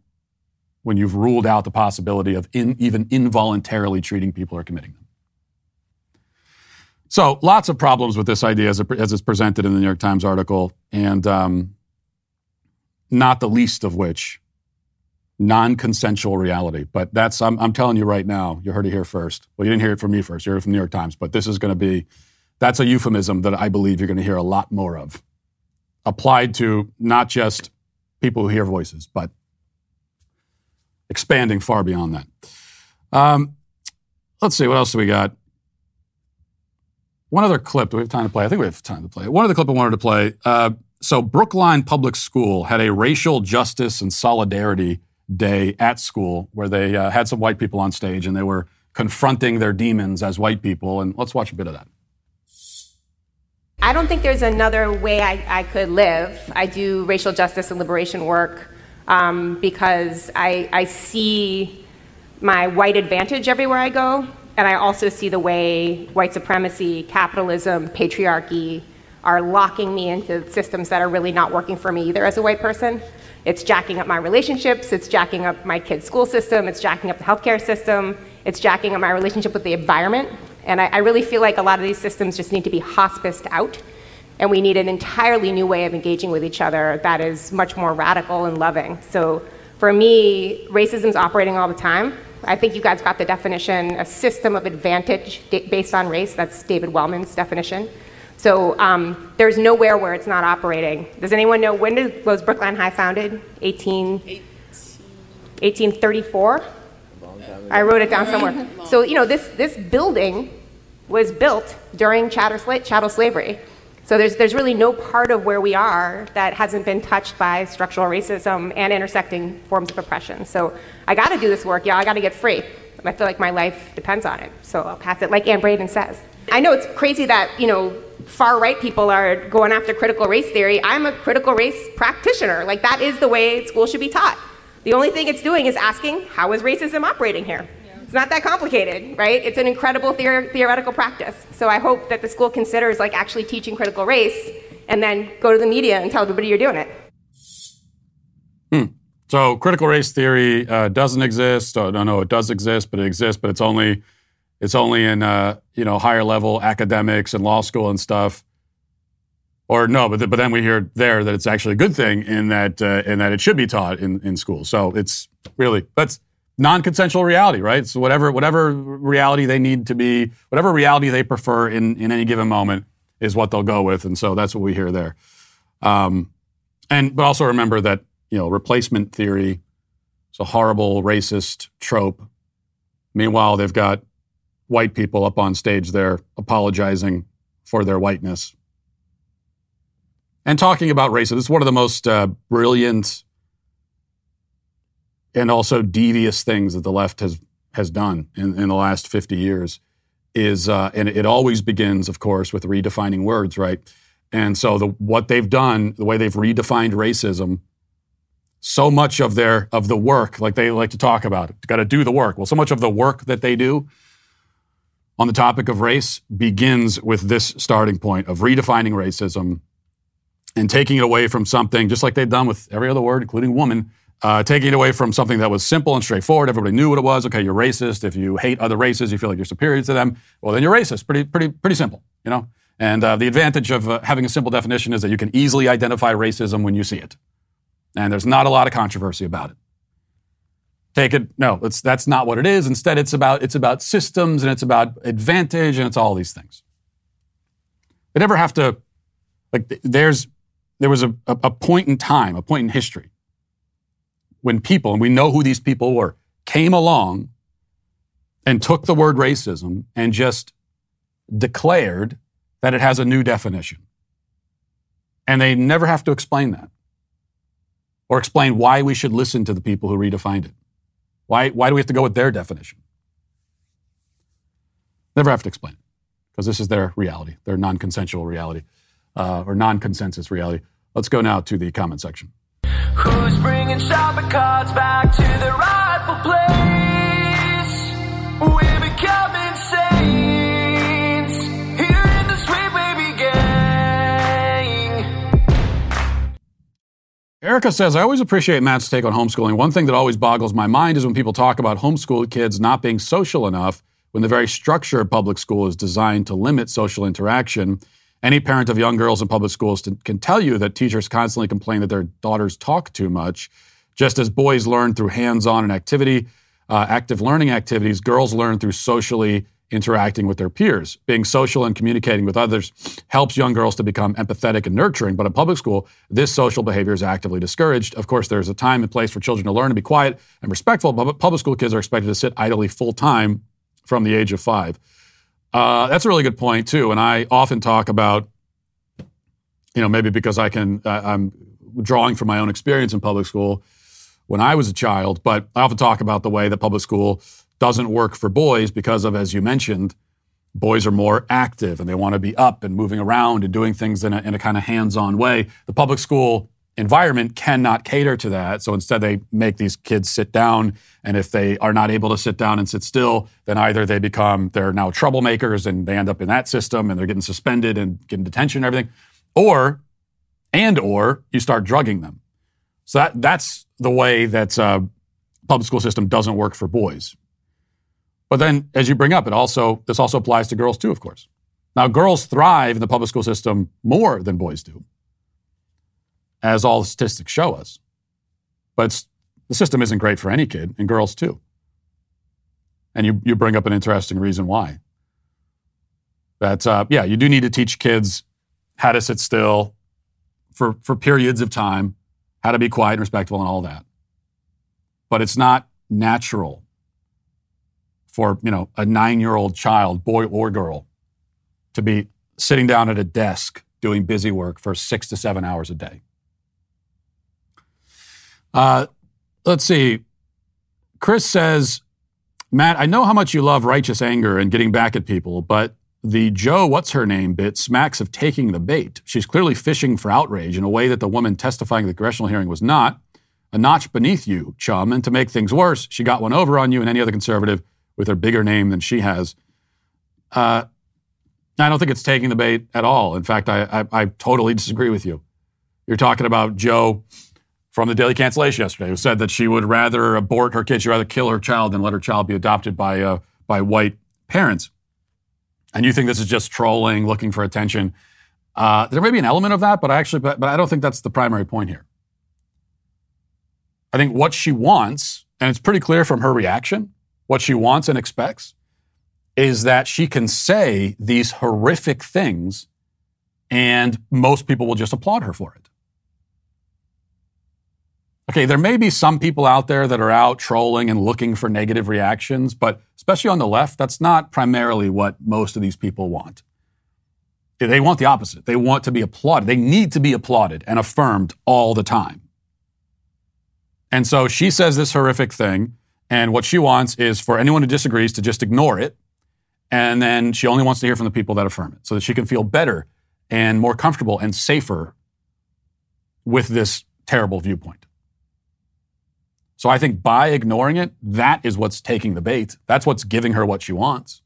[SPEAKER 1] when you've ruled out the possibility of in, even involuntarily treating people or committing them. So, lots of problems with this idea as, it, as it's presented in the New York Times article, and um, not the least of which non-consensual reality. But that's I'm, I'm, telling you right now. You heard it here first. Well, you didn't hear it from me first. You heard it from the New York Times. But this is going to be that's a euphemism that I believe you're going to hear a lot more of, applied to not just people who hear voices, but expanding far beyond that. Um, let's see, what else do we got? One other clip. Do we have time to play? I think we have time to play. One other clip I wanted to play. Uh, so, Brookline Public School had a racial justice and solidarity day at school where they uh, had some white people on stage and they were confronting their demons as white people. And let's watch a bit of that.
[SPEAKER 6] I don't think there's another way I, I could live. I do racial justice and liberation work um, because I, I see my white advantage everywhere I go, and I also see the way white supremacy, capitalism, patriarchy are locking me into systems that are really not working for me either as a white person. It's jacking up my relationships, it's jacking up my kids' school system, it's jacking up the healthcare system, it's jacking up my relationship with the environment. And I, I really feel like a lot of these systems just need to be hospiced out. And we need an entirely new way of engaging with each other that is much more radical and loving. So for me, racism's operating all the time. I think you guys got the definition a system of advantage based on race. That's David Wellman's definition. So um, there's nowhere where it's not operating. Does anyone know when did, was Brookline High founded? 18, 1834? I wrote it down somewhere. So, you know, this, this building was built during chattel, chattel slavery. So there's, there's really no part of where we are that hasn't been touched by structural racism and intersecting forms of oppression. So I got to do this work, y'all. I got to get free. I feel like my life depends on it. So I'll pass it like Anne Braden says. I know it's crazy that, you know, far right people are going after critical race theory. I'm a critical race practitioner. Like that is the way school should be taught. The only thing it's doing is asking, how is racism operating here? It's not that complicated, right? It's an incredible theor- theoretical practice. So I hope that the school considers like actually teaching critical race and then go to the media and tell everybody you're doing it.
[SPEAKER 1] Hmm. So critical race theory uh, doesn't exist. Oh, no, no, it does exist, but it exists, but it's only it's only in uh, you know higher level academics and law school and stuff. Or no, but, but then we hear there that it's actually a good thing in that uh, in that it should be taught in, in school. So it's really that's non-consensual reality, right? So whatever whatever reality they need to be, whatever reality they prefer in in any given moment is what they'll go with, and so that's what we hear there. Um, and but also remember that you know replacement theory is a horrible racist trope. Meanwhile, they've got white people up on stage there apologizing for their whiteness and talking about racism. Is one of the most uh, brilliant and also devious things that the left has has done in, in the last 50 years is uh, and it always begins of course with redefining words right and so the what they've done the way they've redefined racism so much of their of the work like they like to talk about got to do the work well so much of the work that they do on the topic of race begins with this starting point of redefining racism and taking it away from something, just like they've done with every other word, including woman, uh, taking it away from something that was simple and straightforward. Everybody knew what it was. Okay, you're racist. If you hate other races, you feel like you're superior to them. Well, then you're racist. Pretty, pretty, pretty simple, you know. And uh, the advantage of uh, having a simple definition is that you can easily identify racism when you see it, and there's not a lot of controversy about it. Take it. No, that's not what it is. Instead, it's about it's about systems and it's about advantage and it's all these things. They never have to like. There's there was a, a, point in time, a point in history, when people, and we know who these people were, came along and took the word racism and just declared that it has a new definition. And they never have to explain that or explain why we should listen to the people who redefined it. Why, why do we have to go with their definition? Never have to explain it because this is their reality, their non consensual reality uh, or non consensus reality. Let's go now to the comment section. Who's bringing shopping carts back to the rightful place? We're becoming Erica says, I always appreciate Matt's take on homeschooling. One thing that always boggles my mind is when people talk about homeschool kids not being social enough when the very structure of public school is designed to limit social interaction. Any parent of young girls in public schools can tell you that teachers constantly complain that their daughters talk too much. Just as boys learn through hands on and activity, uh, active learning activities, girls learn through socially interacting with their peers. Being social and communicating with others helps young girls to become empathetic and nurturing. But in public school, this social behavior is actively discouraged. Of course, there's a time and place for children to learn to be quiet and respectful, but public school kids are expected to sit idly full time from the age of five. Uh, that's a really good point too, and I often talk about, you know, maybe because I can, uh, I'm drawing from my own experience in public school when I was a child, but I often talk about the way that public school doesn't work for boys because of, as you mentioned, boys are more active and they want to be up and moving around and doing things in a, in a kind of hands-on way. The public school environment cannot cater to that. So instead, they make these kids sit down. And if they are not able to sit down and sit still, then either they become, they're now troublemakers and they end up in that system and they're getting suspended and getting detention and everything. or and or you start drugging them. So that that's the way that uh, public school system doesn't work for boys. But then, as you bring up, it also this also applies to girls too, of course. Now, girls thrive in the public school system more than boys do, as all the statistics show us. But the system isn't great for any kid, and girls too. And you, you bring up an interesting reason why. That, uh, yeah, you do need to teach kids how to sit still for, for periods of time, how to be quiet and respectful, and all that. But it's not natural for you know a nine-year-old child, boy or girl, to be sitting down at a desk doing busy work for six to seven hours a day. Uh, let's see. Chris says, Matt, I know how much you love righteous anger and getting back at people, but the Joe, what's her name bit smacks of taking the bait. She's clearly fishing for outrage in a way that the woman testifying at the congressional hearing was not. A notch beneath you, chum. And to make things worse, she got one over on you and any other conservative with a bigger name than she has. Uh, I don't think it's taking the bait at all. In fact, I, I, I totally disagree with you. You're talking about Joe from the Daily Cancellation yesterday, who said that she would rather abort her kid, she'd rather kill her child than let her child be adopted by uh, by white parents. And you think this is just trolling, looking for attention? Uh, there may be an element of that, but I actually, but, but I don't think that's the primary point here. I think what she wants, and it's pretty clear from her reaction, what she wants and expects is that she can say these horrific things and most people will just applaud her for it. Okay, there may be some people out there that are out trolling and looking for negative reactions, but especially on the left, that's not primarily what most of these people want. They want the opposite. They want to be applauded. They need to be applauded and affirmed all the time. And so she says this horrific thing, and what she wants is for anyone who disagrees to just ignore it and then she only wants to hear from the people that affirm it so that she can feel better and more comfortable and safer with this terrible viewpoint. So I think by ignoring it, that is what's taking the bait. That's what's giving her what she wants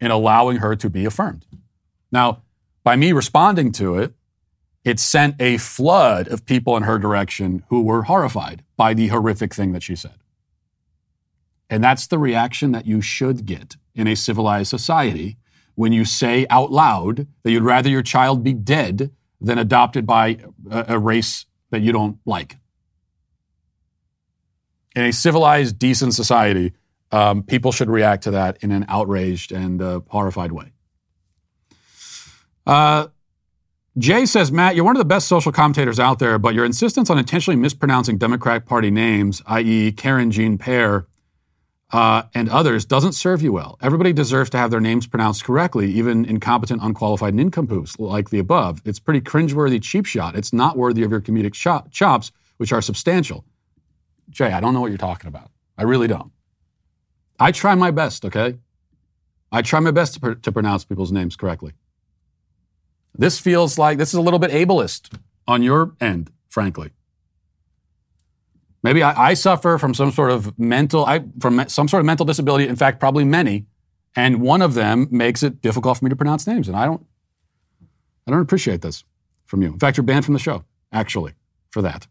[SPEAKER 1] and allowing her to be affirmed. Now, by me responding to it, it sent a flood of people in her direction who were horrified by the horrific thing that she said. And that's the reaction that you should get in a civilized society when you say out loud that you'd rather your child be dead than adopted by a, a race that you don't like. In a civilized, decent society, um, people should react to that in an outraged and uh, horrified way. Uh, Jay says, Matt, you're one of the best social commentators out there, but your insistence on intentionally mispronouncing Democratic Party names, i.e., Karen Jean Pierre, uh, and others doesn't serve you well. Everybody deserves to have their names pronounced correctly, even incompetent, unqualified nincompoops like the above. It's pretty cringeworthy cheap shot. It's not worthy of your comedic chop- chops, which are substantial. Jay, I don't know what you're talking about. I really don't. I try my best, okay? I try my best to, pr- to pronounce people's names correctly. This feels like this is a little bit ableist on your end, frankly. Maybe I, I, suffer from some sort of mental, I, from some sort of mental disability. In fact, probably many, and one of them makes it difficult for me to pronounce names, and I don't, I don't appreciate this from you. In fact, you're banned from the show, actually, for that.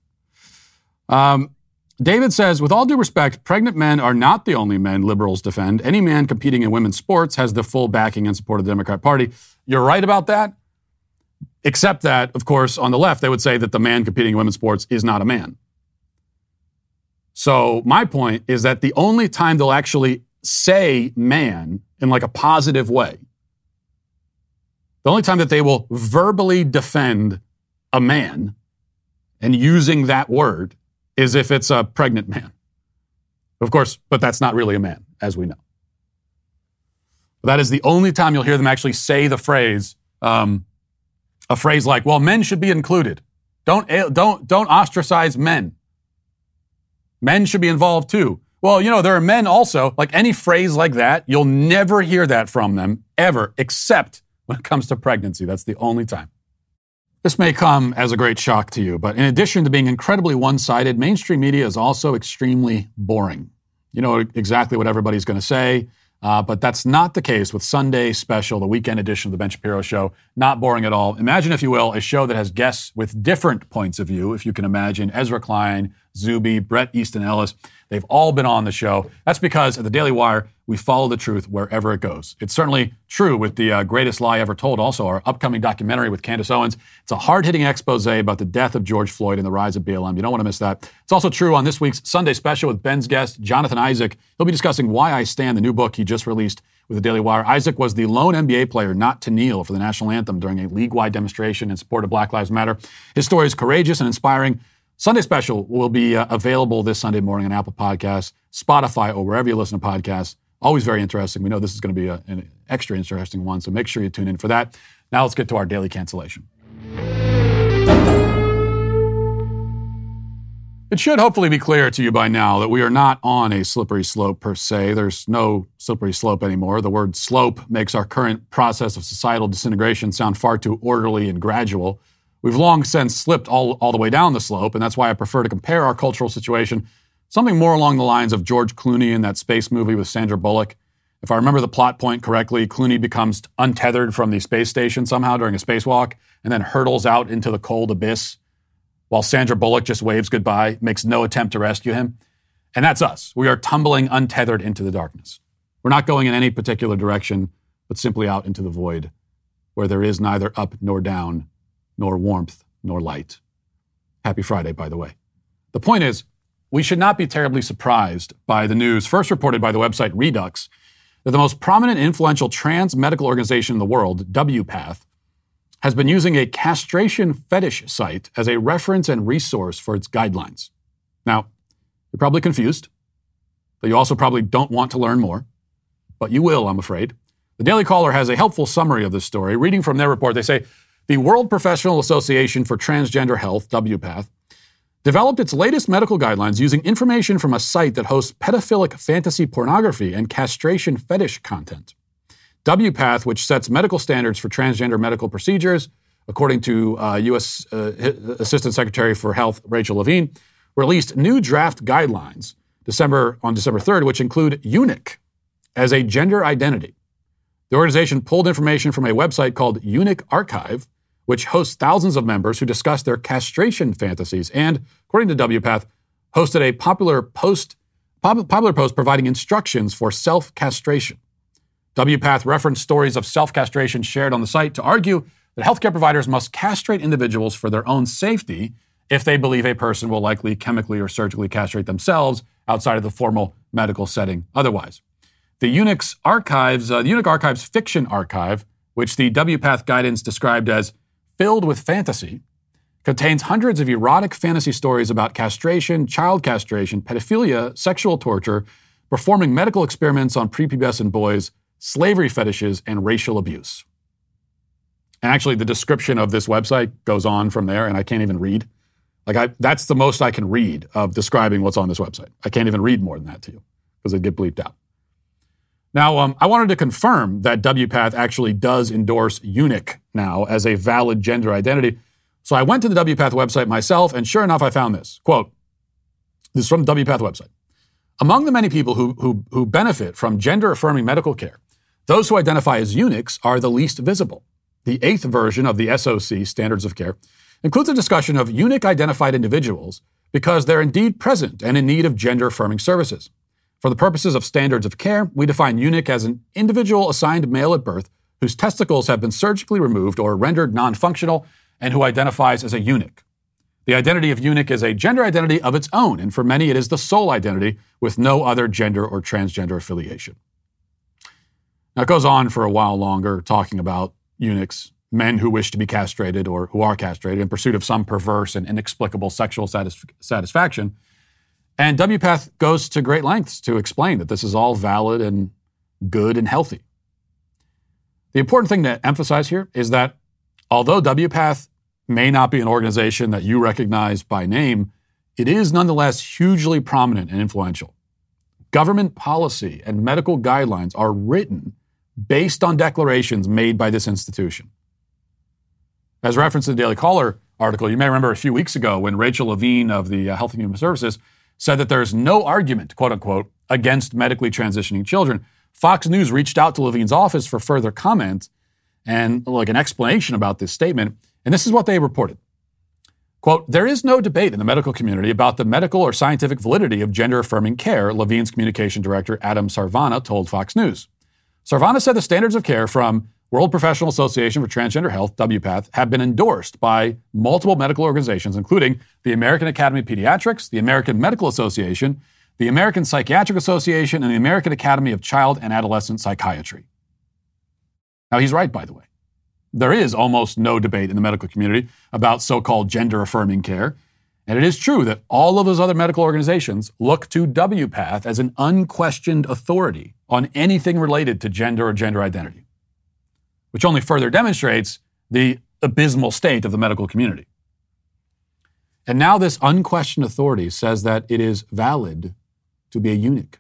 [SPEAKER 1] Um, David says, with all due respect, pregnant men are not the only men liberals defend. Any man competing in women's sports has the full backing and support of the Democrat Party. You're right about that. Except that, of course, on the left, they would say that the man competing in women's sports is not a man. So my point is that the only time they'll actually say man in like a positive way, the only time that they will verbally defend a man and using that word is if it's a pregnant man. Of course, but that's not really a man, as we know. That is the only time you'll hear them actually say the phrase, um, a phrase like, well, men should be included. Don't, don't, don't ostracize men. Men should be involved too. Well, you know, there are men also, like any phrase like that, you'll never hear that from them ever, except when it comes to pregnancy. That's the only time. This may come as a great shock to you, but in addition to being incredibly one sided, mainstream media is also extremely boring. You know exactly what everybody's going to say. Uh, but that's not the case with Sunday Special, the weekend edition of the Ben Shapiro Show. Not boring at all. Imagine, if you will, a show that has guests with different points of view, if you can imagine. Ezra Klein, Zuby, Bret Easton Ellis. They've all been on the show. That's because at the Daily Wire, we follow the truth wherever it goes. It's certainly true with the uh, greatest lie ever told, also our upcoming documentary with Candace Owens. It's a hard hitting expose about the death of George Floyd and the rise of BLM. You don't want to miss that. It's also true on this week's Sunday special with Ben's guest, Jonathan Isaac. He'll be discussing Why I Stand, the new book he just released with the Daily Wire. Isaac was the lone NBA player not to kneel for the national anthem during a league wide demonstration in support of Black Lives Matter. His story is courageous and inspiring. Sunday special will be uh, available this Sunday morning on Apple Podcasts, Spotify, or wherever you listen to podcasts. Always very interesting. We know this is going to be a, an extra interesting one, so make sure you tune in for that. Now let's get to our daily cancellation. It should hopefully be clear to you by now that we are not on a slippery slope per se. There's no slippery slope anymore. The word slope makes our current process of societal disintegration sound far too orderly and gradual. We've long since slipped all, all the way down the slope, and that's why I prefer to compare our cultural situation something more along the lines of George Clooney in that space movie with Sandra Bullock. If I remember the plot point correctly, Clooney becomes untethered from the space station somehow during a spacewalk and then hurtles out into the cold abyss while Sandra Bullock just waves goodbye, makes no attempt to rescue him. And that's us. We are tumbling untethered into the darkness. We're not going in any particular direction, but simply out into the void where there is neither up nor down, nor warmth nor light. Happy Friday, by the way. The point is, we should not be terribly surprised by the news first reported by the website Reduxx that the most prominent influential trans medical organization in the world, WPATH, has been using a castration fetish site as a reference and resource for its guidelines. Now, you're probably confused, but you also probably don't want to learn more, but you will, I'm afraid. The Daily Caller has a helpful summary of this story. Reading from their report, they say the World Professional Association for Transgender Health, WPATH, developed its latest medical guidelines using information from a site that hosts pedophilic fantasy pornography and castration fetish content. WPATH, which sets medical standards for transgender medical procedures, according to uh, U.S. Uh, Assistant Secretary for Health Rachel Levine, released new draft guidelines December on December 3rd, which include eunuch as a gender identity. The organization pulled information from a website called Eunuch Archive, which hosts thousands of members who discuss their castration fantasies, and, according to WPATH, hosted a popular post popular post providing instructions for self-castration. WPATH referenced stories of self-castration shared on the site to argue that healthcare providers must castrate individuals for their own safety if they believe a person will likely chemically or surgically castrate themselves outside of the formal medical setting otherwise. The Eunuch Archives, uh, the Eunuch Archives Fiction Archive, which the WPATH guidance described as filled with fantasy, contains hundreds of erotic fantasy stories about castration, child castration, pedophilia, sexual torture, performing medical experiments on prepubescent boys, slavery fetishes, and racial abuse. And actually, the description of this website goes on from there, and I can't even read. Like, I, that's the most I can read of describing what's on this website. I can't even read more than that to you because it'd get bleeped out. Now, um, I wanted to confirm that WPATH actually does endorse eunuch now as a valid gender identity. So I went to the WPATH website myself, and sure enough, I found this quote. This is from the WPATH website. Among the many people who, who, who benefit from gender affirming medical care, those who identify as eunuchs are the least visible. The eighth version of the SOC, Standards of Care, includes a discussion of eunuch identified individuals because they're indeed present and in need of gender affirming services. For the purposes of standards of care, we define eunuch as an individual assigned male at birth whose testicles have been surgically removed or rendered non functional and who identifies as a eunuch. The identity of eunuch is a gender identity of its own, and for many it is the sole identity with no other gender or transgender affiliation. Now, it goes on for a while longer talking about eunuchs, men who wish to be castrated or who are castrated in pursuit of some perverse and inexplicable sexual satis- satisfaction. And WPATH goes to great lengths to explain that this is all valid and good and healthy. The important thing to emphasize here is that although WPATH may not be an organization that you recognize by name, it is nonetheless hugely prominent and influential. Government policy and medical guidelines are written based on declarations made by this institution. As referenced in the Daily Caller article, you may remember a few weeks ago when Rachel Levine of the uh, Health and Human Services said that there's no argument, quote unquote, against medically transitioning children. Fox News reached out to Levine's office for further comment and like an explanation about this statement. And this is what they reported. Quote, there is no debate in the medical community about the medical or scientific validity of gender affirming care, Levine's communication director Adam Sarvana told Fox News. Sarvana said the standards of care from World Professional Association for Transgender Health, WPATH, have been endorsed by multiple medical organizations, including the American Academy of Pediatrics, the American Medical Association, the American Psychiatric Association, and the American Academy of Child and Adolescent Psychiatry. Now, he's right, by the way. There is almost no debate in the medical community about so called gender affirming care. And it is true that all of those other medical organizations look to WPATH as an unquestioned authority on anything related to gender or gender identity, which only further demonstrates the abysmal state of the medical community. And now this unquestioned authority says that it is valid to be a eunuch.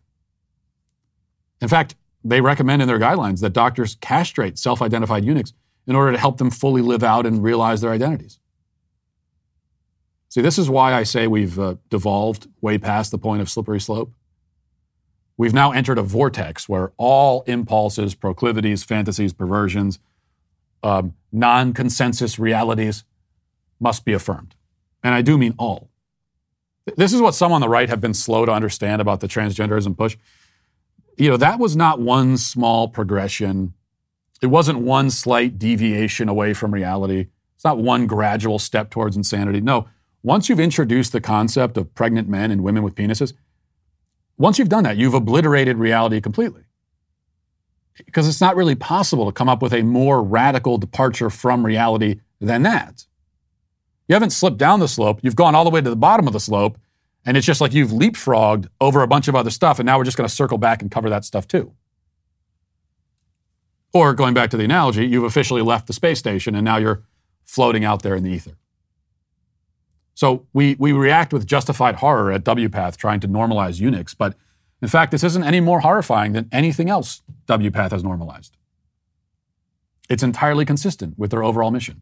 [SPEAKER 1] In fact, they recommend in their guidelines that doctors castrate self identified eunuchs in order to help them fully live out and realize their identities. See, this is why I say we've uh, devolved way past the point of slippery slope. We've now entered a vortex where all impulses, proclivities, fantasies, perversions, um, non consensus realities must be affirmed. And I do mean all. This is what some on the right have been slow to understand about the transgenderism push. You know, that was not one small progression it wasn't one slight deviation away from reality. It's not one gradual step towards insanity. No, once you've introduced the concept of pregnant men and women with penises, once you've done that, you've obliterated reality completely. Because it's not really possible to come up with a more radical departure from reality than that. You haven't slipped down the slope, you've gone all the way to the bottom of the slope, and it's just like you've leapfrogged over a bunch of other stuff, and now we're just going to circle back and cover that stuff too. Or going back to the analogy, you've officially left the space station and now you're floating out there in the ether. So we, we react with justified horror at WPATH trying to normalize eunuchs, but in fact, this isn't any more horrifying than anything else WPATH has normalized. It's entirely consistent with their overall mission.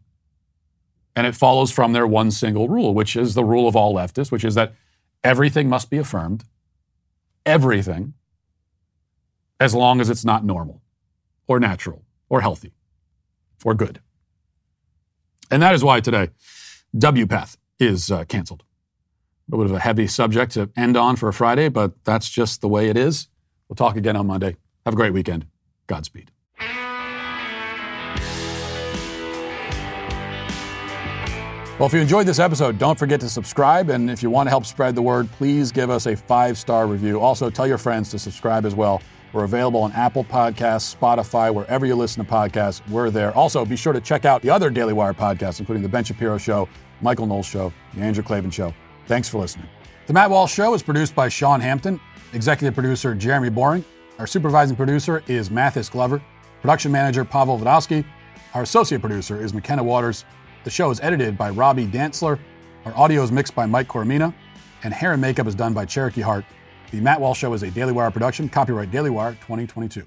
[SPEAKER 1] And it follows from their one single rule, which is the rule of all leftists, which is that everything must be affirmed, everything, as long as it's not normal or natural or healthy or good. And that is why today WPATH is uh, canceled. A bit of a heavy subject to end on for a Friday, but that's just the way it is. We'll talk again on Monday. Have a great weekend. Godspeed. Well, if you enjoyed this episode, don't forget to subscribe. And if you want to help spread the word, please give us a five star review. Also, tell your friends to subscribe as well. We're available on Apple Podcasts, Spotify, wherever you listen to podcasts. We're there. Also, be sure to check out the other Daily Wire podcasts, including The Ben Shapiro Show, Michael Knowles Show, The Andrew Klavan Show. Thanks for listening. The Matt Walsh Show is produced by Sean Hampton, executive producer Jeremy Boring. Our supervising producer is Mathis Glover, production manager Pavel Vodowski. Our associate producer is McKenna Waters. The show is edited by Robbie Dantzler. Our audio is mixed by Mike Coromina, and hair and makeup is done by Cherokee Hart. The Matt Walsh Show is a Daily Wire production, copyright Daily Wire 2022.